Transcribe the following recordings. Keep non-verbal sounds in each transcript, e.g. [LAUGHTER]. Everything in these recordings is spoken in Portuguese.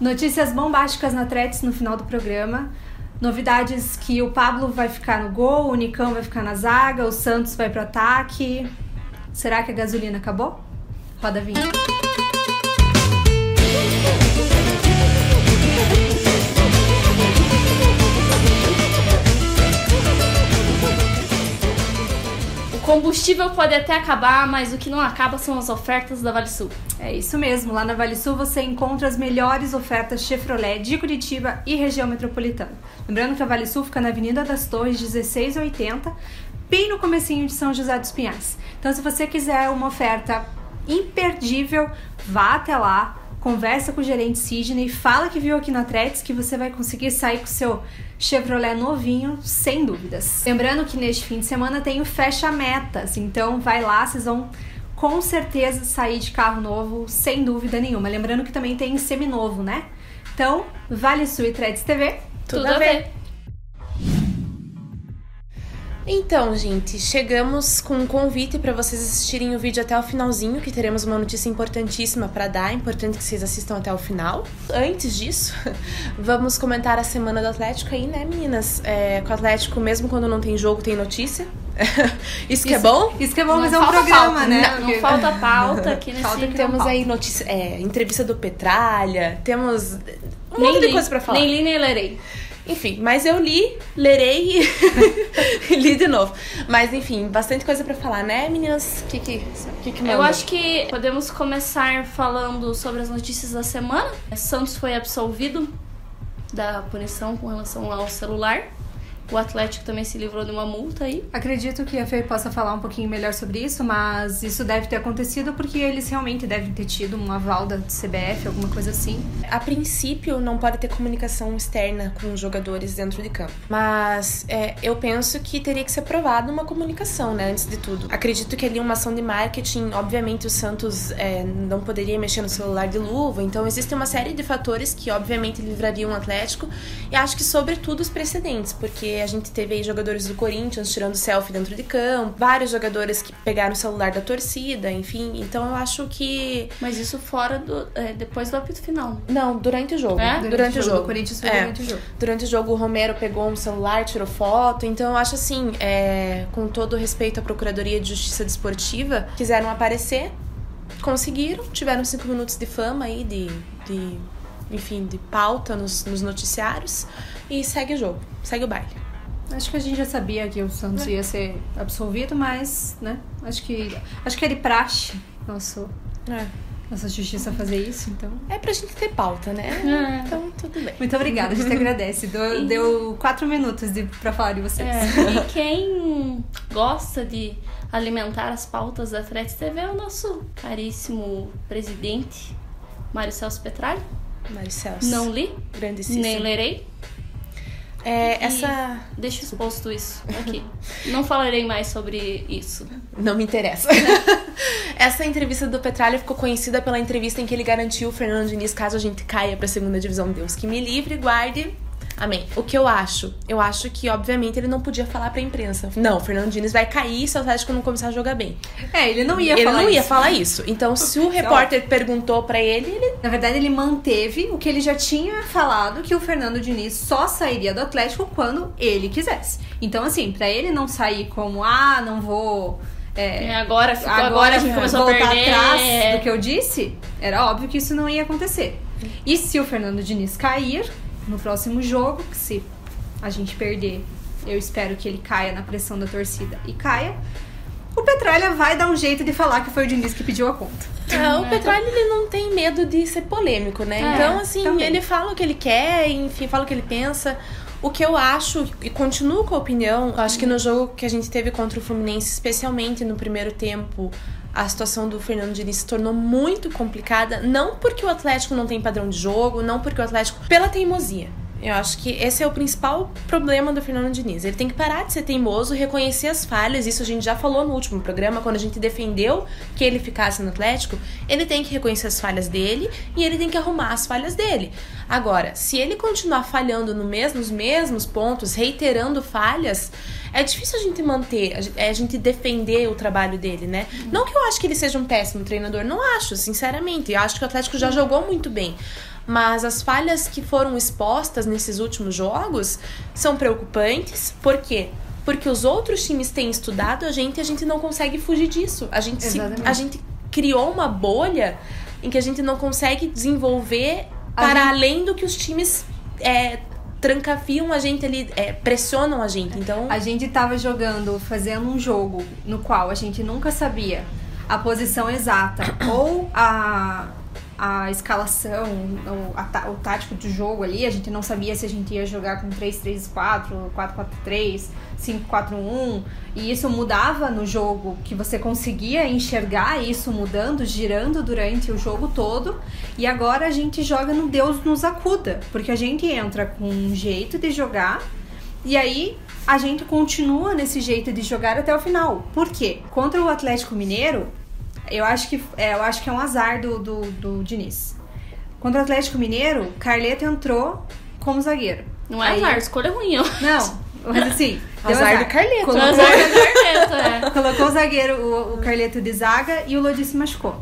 Notícias bombásticas na Tretes no final do programa. Novidades que o Pablo vai ficar no gol, o Nicão vai ficar na zaga, o Santos vai pro ataque. Será que a gasolina acabou? Roda a vinheta. Combustível pode até acabar, mas o que não acaba são as ofertas da Vale Sul. É isso mesmo, lá na Vale Sul você encontra as melhores ofertas Chevrolet de Curitiba e região metropolitana. Lembrando que a Vale Sul fica na Avenida das Torres 1680, bem no comecinho de São José dos Pinhais. Então se você quiser uma oferta imperdível, vá até lá, conversa com o gerente Sidney, fala que viu aqui na Tretes que você vai conseguir sair com o seu Chevrolet novinho, sem dúvidas. Lembrando que neste fim de semana tem o Fecha Metas, então vai lá, vocês vão com certeza sair de carro novo, sem dúvida nenhuma. Lembrando que também tem seminovo, né? Então, Vale Sul e Tretes TV, tudo, tudo a ver. ver. Então, gente, chegamos com um convite para vocês assistirem o vídeo até o finalzinho, que teremos uma notícia importantíssima para dar, importante que vocês assistam até o final. Antes disso, [LAUGHS] vamos comentar a semana do Atlético aí, né, meninas? É, com o Atlético, mesmo quando não tem jogo, tem notícia. [LAUGHS] isso que é bom? Isso que é bom, mas é um programa, pauta, né? Não, não falta pauta [LAUGHS] aqui nesse falta Temos aí notícia, é, entrevista do Petralha, temos um nem monte de coisa pra falar. Nem li, nem lerei. Enfim, mas eu li, lerei e [LAUGHS] li de novo. Mas enfim, bastante coisa para falar, né, meninas? O que que, que, que manda? Eu acho que podemos começar falando sobre as notícias da semana. Santos foi absolvido da punição com relação ao celular. O Atlético também se livrou de uma multa aí. Acredito que a Fê possa falar um pouquinho melhor sobre isso, mas isso deve ter acontecido porque eles realmente devem ter tido um aval da CBF, alguma coisa assim. A princípio, não pode ter comunicação externa com os jogadores dentro de campo. Mas é, eu penso que teria que ser aprovada uma comunicação, né, antes de tudo. Acredito que ali uma ação de marketing, obviamente o Santos é, não poderia mexer no celular de luva, então existe uma série de fatores que obviamente livrariam o Atlético e acho que sobretudo os precedentes, porque a gente teve aí jogadores do Corinthians tirando selfie dentro de campo, vários jogadores que pegaram o celular da torcida, enfim. Então eu acho que. Mas isso fora do. É, depois do apito final. Não, durante o jogo. É? Durante, durante o jogo. O Corinthians foi é. durante o jogo. Durante o jogo, o Romero pegou um celular, tirou foto. Então eu acho assim, é, com todo respeito à Procuradoria de Justiça Desportiva, quiseram aparecer, conseguiram, tiveram cinco minutos de fama aí, de, de enfim, de pauta nos, nos noticiários e segue o jogo, segue o baile. Acho que a gente já sabia que o Santos é. ia ser absolvido, mas, né? Acho que acho que é de praxe nosso, é. nossa justiça fazer isso, então. É pra gente ter pauta, né? É. Então, tudo bem. Muito obrigada, a gente agradece. Deu, deu quatro minutos de, pra falar de vocês. É. E quem gosta de alimentar as pautas da Threads TV é o nosso caríssimo presidente, Mário Celso Petralho. Mário Celso. Não li, Grandíssimo. nem lerei. É, essa. Deixa exposto isso aqui. [LAUGHS] Não falarei mais sobre isso. Não me interessa. [LAUGHS] essa entrevista do Petralha ficou conhecida pela entrevista em que ele garantiu o Fernando Diniz caso a gente caia para a segunda divisão. Deus que me livre, guarde Amém. O que eu acho? Eu acho que, obviamente, ele não podia falar pra imprensa. Não, o Fernando Diniz vai cair se o Atlético não começar a jogar bem. É, ele não ia ele falar isso. Ele não ia falar isso. Então, se o repórter perguntou para ele, ele... Na verdade, ele manteve o que ele já tinha falado, que o Fernando Diniz só sairia do Atlético quando ele quisesse. Então, assim, para ele não sair como, ah, não vou... É, é agora, ficou, agora, agora a gente começou voltar a perder. atrás do que eu disse, era óbvio que isso não ia acontecer. E se o Fernando Diniz cair, no próximo jogo, que se a gente perder, eu espero que ele caia na pressão da torcida e caia. O Petralha vai dar um jeito de falar que foi o Diniz que pediu a conta. É, o Petralha ele não tem medo de ser polêmico, né? É, então, assim, também. ele fala o que ele quer, enfim, fala o que ele pensa. O que eu acho, e continuo com a opinião, acho que no jogo que a gente teve contra o Fluminense, especialmente no primeiro tempo, a situação do Fernando Diniz se tornou muito complicada, não porque o Atlético não tem padrão de jogo, não porque o Atlético. pela teimosia. Eu acho que esse é o principal problema do Fernando Diniz. Ele tem que parar de ser teimoso, reconhecer as falhas. Isso a gente já falou no último programa, quando a gente defendeu que ele ficasse no Atlético. Ele tem que reconhecer as falhas dele e ele tem que arrumar as falhas dele. Agora, se ele continuar falhando no mesmo, nos mesmos pontos, reiterando falhas, é difícil a gente manter, a gente defender o trabalho dele, né? Não que eu acho que ele seja um péssimo treinador, não acho, sinceramente. Eu acho que o Atlético já jogou muito bem. Mas as falhas que foram expostas nesses últimos jogos são preocupantes. Por quê? Porque os outros times têm estudado a gente e a gente não consegue fugir disso. A gente, se, a gente criou uma bolha em que a gente não consegue desenvolver a para gente... além do que os times é, trancafiam a gente ali, é, pressionam a gente. Então. A gente tava jogando, fazendo um jogo no qual a gente nunca sabia a posição exata ou a, a escalação, o, o tático de jogo ali, a gente não sabia se a gente ia jogar com 3-3-4, 4-4-3, 5-4-1, e isso mudava no jogo, que você conseguia enxergar isso mudando, girando durante o jogo todo, e agora a gente joga no Deus nos acuda, porque a gente entra com um jeito de jogar, e aí a gente continua nesse jeito de jogar até o final. Por quê? Contra o Atlético Mineiro, eu acho que é, eu acho que é um azar do, do, do Diniz. Contra o Atlético Mineiro, Carleto entrou como zagueiro. Não é Aí, azar, escolha ruim, ó. Não, mas assim. [LAUGHS] azar, azar do Carleto. Colocou, azar do Carleto, é. [LAUGHS] Colocou o zagueiro, o, o Carleto de zaga e o Lodi se machucou.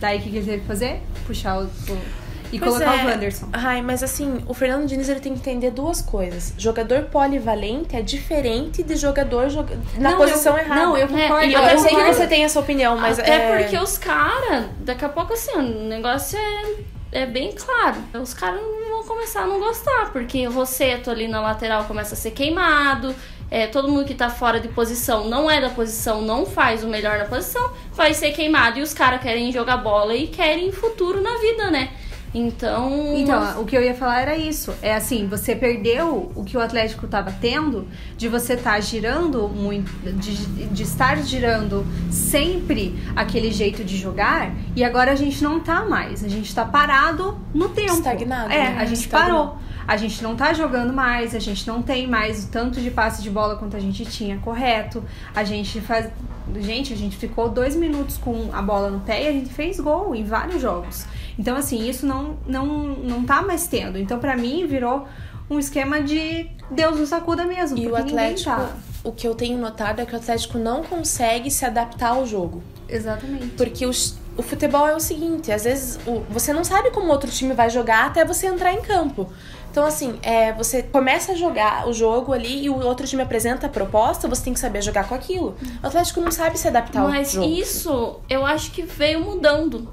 Daí o que, que ele teve que fazer? Puxar o, o e pois colocar é. o Wanderson. Ai, mas assim, o Fernando Diniz ele tem que entender duas coisas. Jogador polivalente é diferente de jogador joga... na não, posição eu, errada. Não, eu concordo. É, eu, eu sei que você tem essa opinião, mas Até é... porque os caras, daqui a pouco assim, o negócio é, é bem claro. Os caras vão começar a não gostar, porque o Rosseto ali na lateral começa a ser queimado. É, todo mundo que tá fora de posição, não é da posição, não faz o melhor na posição, vai ser queimado. E os caras querem jogar bola e querem futuro na vida, né? Então. Então, o que eu ia falar era isso. É assim, você perdeu o que o Atlético estava tendo de você estar tá girando muito, de, de, estar girando sempre aquele jeito de jogar, e agora a gente não tá mais. A gente tá parado no tempo. Estagnado. É, né? a gente parou. A gente não tá jogando mais, a gente não tem mais o tanto de passe de bola quanto a gente tinha correto. A gente faz. Gente, a gente ficou dois minutos com a bola no pé e a gente fez gol em vários jogos. Então, assim, isso não, não, não tá mais tendo. Então, para mim, virou um esquema de Deus nos sacuda mesmo. E o Atlético, tá. o que eu tenho notado é que o Atlético não consegue se adaptar ao jogo. Exatamente. Porque os, o futebol é o seguinte, às vezes o, você não sabe como outro time vai jogar até você entrar em campo. Então, assim, é, você começa a jogar o jogo ali e o outro time apresenta a proposta, você tem que saber jogar com aquilo. O Atlético não sabe se adaptar Mas ao jogo. Mas isso eu acho que veio mudando.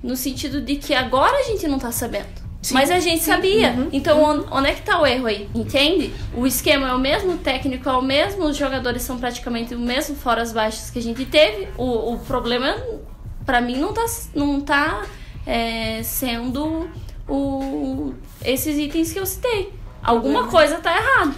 No sentido de que agora a gente não tá sabendo. Sim, Mas a gente sim. sabia. Uhum, então, uhum. onde é que tá o erro aí? Entende? O esquema é o mesmo, o técnico é o mesmo, os jogadores são praticamente o mesmo, fora as baixas que a gente teve. O, o problema, para mim, não tá, não tá é, sendo o, esses itens que eu citei. Alguma coisa tá errado.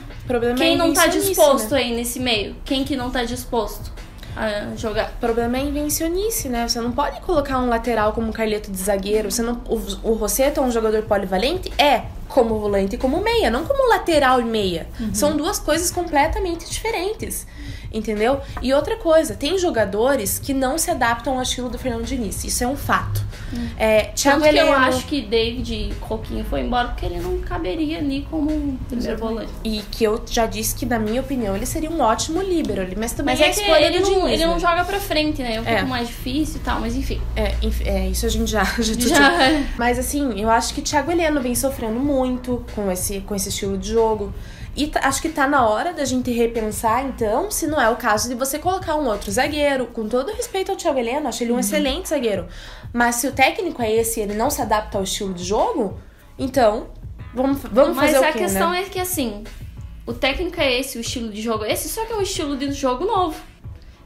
Quem é não tá disposto né? aí nesse meio? Quem que não tá disposto? a jogar. O problema é invencionice, né? Você não pode colocar um lateral como um Carleto de zagueiro. Você não, o, o Rosseto é um jogador polivalente? É, como volante e como meia, não como lateral e meia. Uhum. São duas coisas completamente diferentes entendeu? E outra coisa, tem jogadores que não se adaptam ao estilo do Fernando Diniz, isso é um fato. Hum. É, Thiago Tanto Heleno... que eu acho que David Coquinho foi embora porque ele não caberia ali como primeiro volante. E que eu já disse que, na minha opinião, ele seria um ótimo líbero, mas também mas é, é escolha ele, não, ele não joga pra frente, né? É um é. pouco mais difícil e tal, mas enfim. É, é isso a gente já... [LAUGHS] já, já. Mas assim, eu acho que Thiago Heleno vem sofrendo muito com esse, com esse estilo de jogo. E acho que tá na hora da gente repensar, então, se não é o caso de você colocar um outro zagueiro. Com todo respeito ao Thiago Heleno, acho ele um uhum. excelente zagueiro. Mas se o técnico é esse e ele não se adapta ao estilo de jogo, então, vamos, vamos fazer o quê, Mas a questão né? é que, assim, o técnico é esse, o estilo de jogo é esse, só que é um estilo de jogo novo.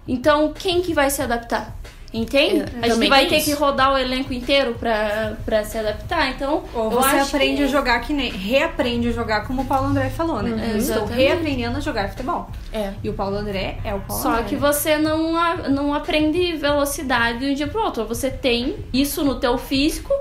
Então, quem que vai se adaptar? Entende? É, a gente vai ter isso. que rodar o elenco inteiro pra, pra se adaptar. Então, Ou você aprende que... a jogar que nem. Reaprende a jogar como o Paulo André falou, né? Uhum. Estou reaprendendo a jogar futebol. É. E o Paulo André é o Paulo Só André. que você não, não aprende velocidade de um dia pro outro. Você tem isso no teu físico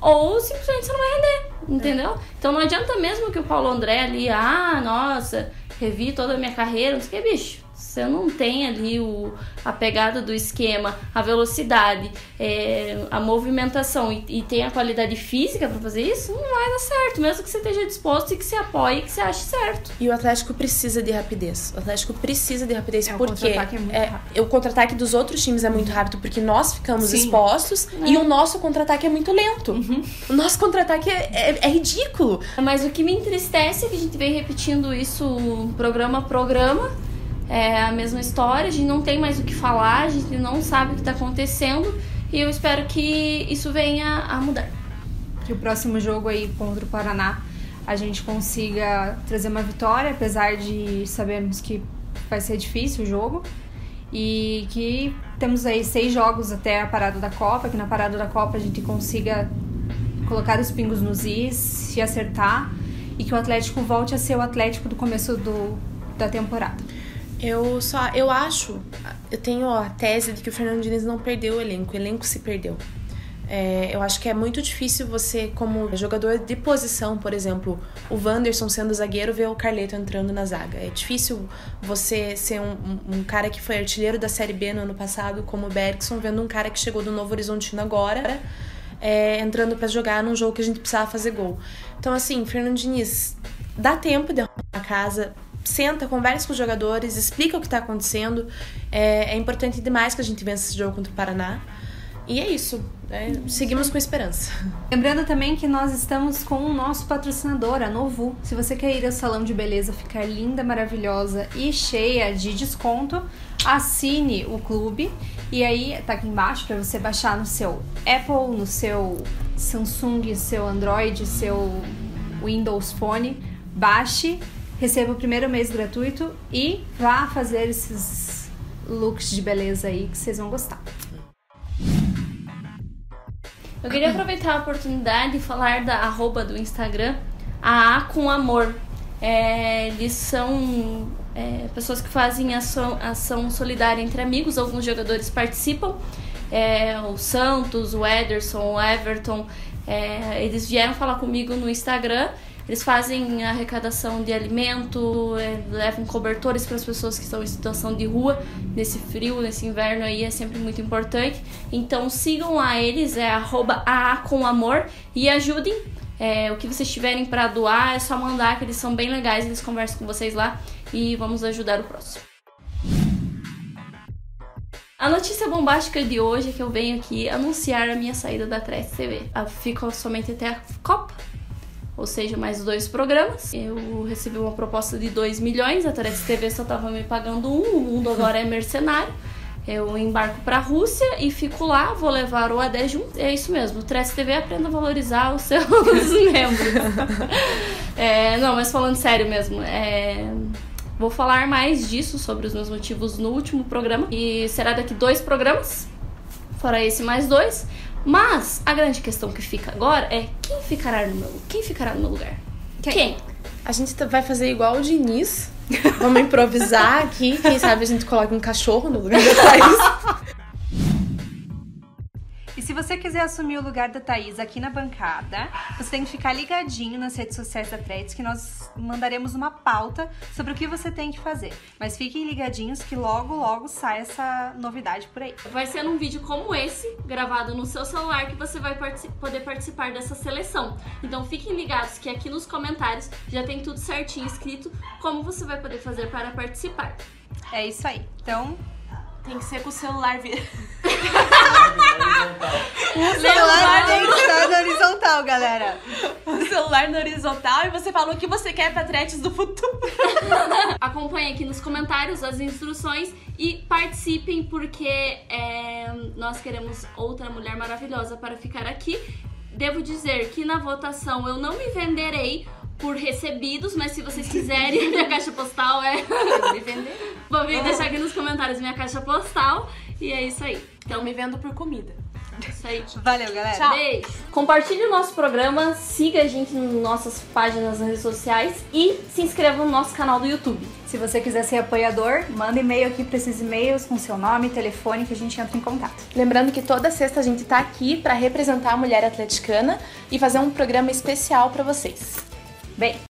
ou simplesmente você não vai render. Entendeu? É. Então não adianta mesmo que o Paulo André ali, ah, nossa, revi toda a minha carreira, não sei o que, bicho você não tem ali o, a pegada do esquema, a velocidade, é, a movimentação e, e, tem a qualidade física para fazer isso, não vai dar certo, mesmo que você esteja disposto e que você apoie e que você ache certo. E o Atlético precisa de rapidez. O Atlético precisa de rapidez é, porque o contra-ataque é, o contra dos outros times é muito rápido porque nós ficamos Sim. expostos é. e o nosso contra-ataque é muito lento. Uhum. O nosso contra-ataque é, é, é ridículo. Mas o que me entristece é que a gente vem repetindo isso programa a programa é a mesma história, a gente não tem mais o que falar, a gente não sabe o que está acontecendo e eu espero que isso venha a mudar. Que o próximo jogo aí contra o Paraná a gente consiga trazer uma vitória, apesar de sabermos que vai ser difícil o jogo. E que temos aí seis jogos até a parada da Copa, que na parada da Copa a gente consiga colocar os pingos nos is, se acertar e que o Atlético volte a ser o Atlético do começo do, da temporada. Eu só, eu acho, eu tenho a tese de que o Fernando Diniz não perdeu o elenco, o elenco se perdeu. É, eu acho que é muito difícil você, como jogador de posição, por exemplo, o Wanderson sendo zagueiro, ver o Carleto entrando na zaga. É difícil você ser um, um, cara que foi artilheiro da Série B no ano passado, como o Bergson, vendo um cara que chegou do Novo Horizontino agora, é, entrando para jogar num jogo que a gente precisava fazer gol. Então, assim, Fernando Diniz, dá tempo de arrumar a casa, senta, conversa com os jogadores, explica o que está acontecendo. É, é, importante demais que a gente vença esse jogo contra o Paraná. E é isso. É, seguimos com esperança. Lembrando também que nós estamos com o nosso patrocinador, a Novu. Se você quer ir ao salão de beleza ficar linda, maravilhosa e cheia de desconto, assine o clube. E aí tá aqui embaixo para você baixar no seu Apple, no seu Samsung, seu Android, seu Windows Phone. Baixe receba o primeiro mês gratuito e vá fazer esses looks de beleza aí que vocês vão gostar. Eu queria aproveitar a oportunidade e falar da arroba do Instagram, a A com Amor. É, eles são é, pessoas que fazem ação, ação solidária entre amigos, alguns jogadores participam. É, o Santos, o Ederson, o Everton, é, eles vieram falar comigo no Instagram eles fazem arrecadação de alimento, é, levam cobertores para as pessoas que estão em situação de rua nesse frio, nesse inverno aí é sempre muito importante. Então sigam lá eles, é arroba e ajudem. É, o que vocês tiverem para doar é só mandar, que eles são bem legais, eles conversam com vocês lá e vamos ajudar o próximo. A notícia bombástica de hoje é que eu venho aqui anunciar a minha saída da 3 TV. Fico somente até a Copa, ou seja, mais dois programas. Eu recebi uma proposta de 2 milhões, a Terex TV só estava me pagando um, o mundo agora é mercenário. Eu embarco para a Rússia e fico lá, vou levar o AD junto. É isso mesmo, o Trece TV aprenda a valorizar os [LAUGHS] seus membros. é, não, mas falando sério mesmo, é, vou falar mais disso, sobre os meus motivos, no último programa. E será daqui dois programas, fora esse mais dois. Mas a grande questão que fica agora é quem ficará no meu, quem ficará no meu lugar? Quem? quem? A gente vai fazer igual o Diniz. Vamos improvisar aqui. Quem sabe a gente coloca um cachorro no lugar da Thaís. E se você quiser assumir o lugar da Thaís aqui na bancada, você tem que ficar ligadinho nas redes sociais da Threads que nós mandaremos uma pauta sobre o que você tem que fazer. Mas fiquem ligadinhos que logo, logo sai essa novidade por aí. Vai ser num vídeo como esse, gravado no seu celular, que você vai poder participar dessa seleção. Então fiquem ligados que aqui nos comentários já tem tudo certinho escrito como você vai poder fazer para participar. É isso aí. Então, tem que ser com o celular vir. [LAUGHS] o celular tem que estar na horizontal, galera. O celular na horizontal e você falou o que você quer pra Tretes do futuro. [LAUGHS] Acompanhe aqui nos comentários as instruções e participem porque é, nós queremos outra mulher maravilhosa para ficar aqui. Devo dizer que na votação eu não me venderei por recebidos, mas se vocês quiserem, [LAUGHS] minha caixa postal é. Me vender. Vou vir deixar aqui nos comentários minha caixa postal. E é isso aí. Então me vendo por comida. Isso aí. Valeu, galera. Tchau. Beijo. Compartilhe o nosso programa, siga a gente nas nossas páginas nas redes sociais e se inscreva no nosso canal do YouTube. Se você quiser ser apoiador, manda e-mail aqui para esses e-mails com seu nome e telefone que a gente entra em contato. Lembrando que toda sexta a gente tá aqui para representar a mulher atleticana e fazer um programa especial para vocês. Bem,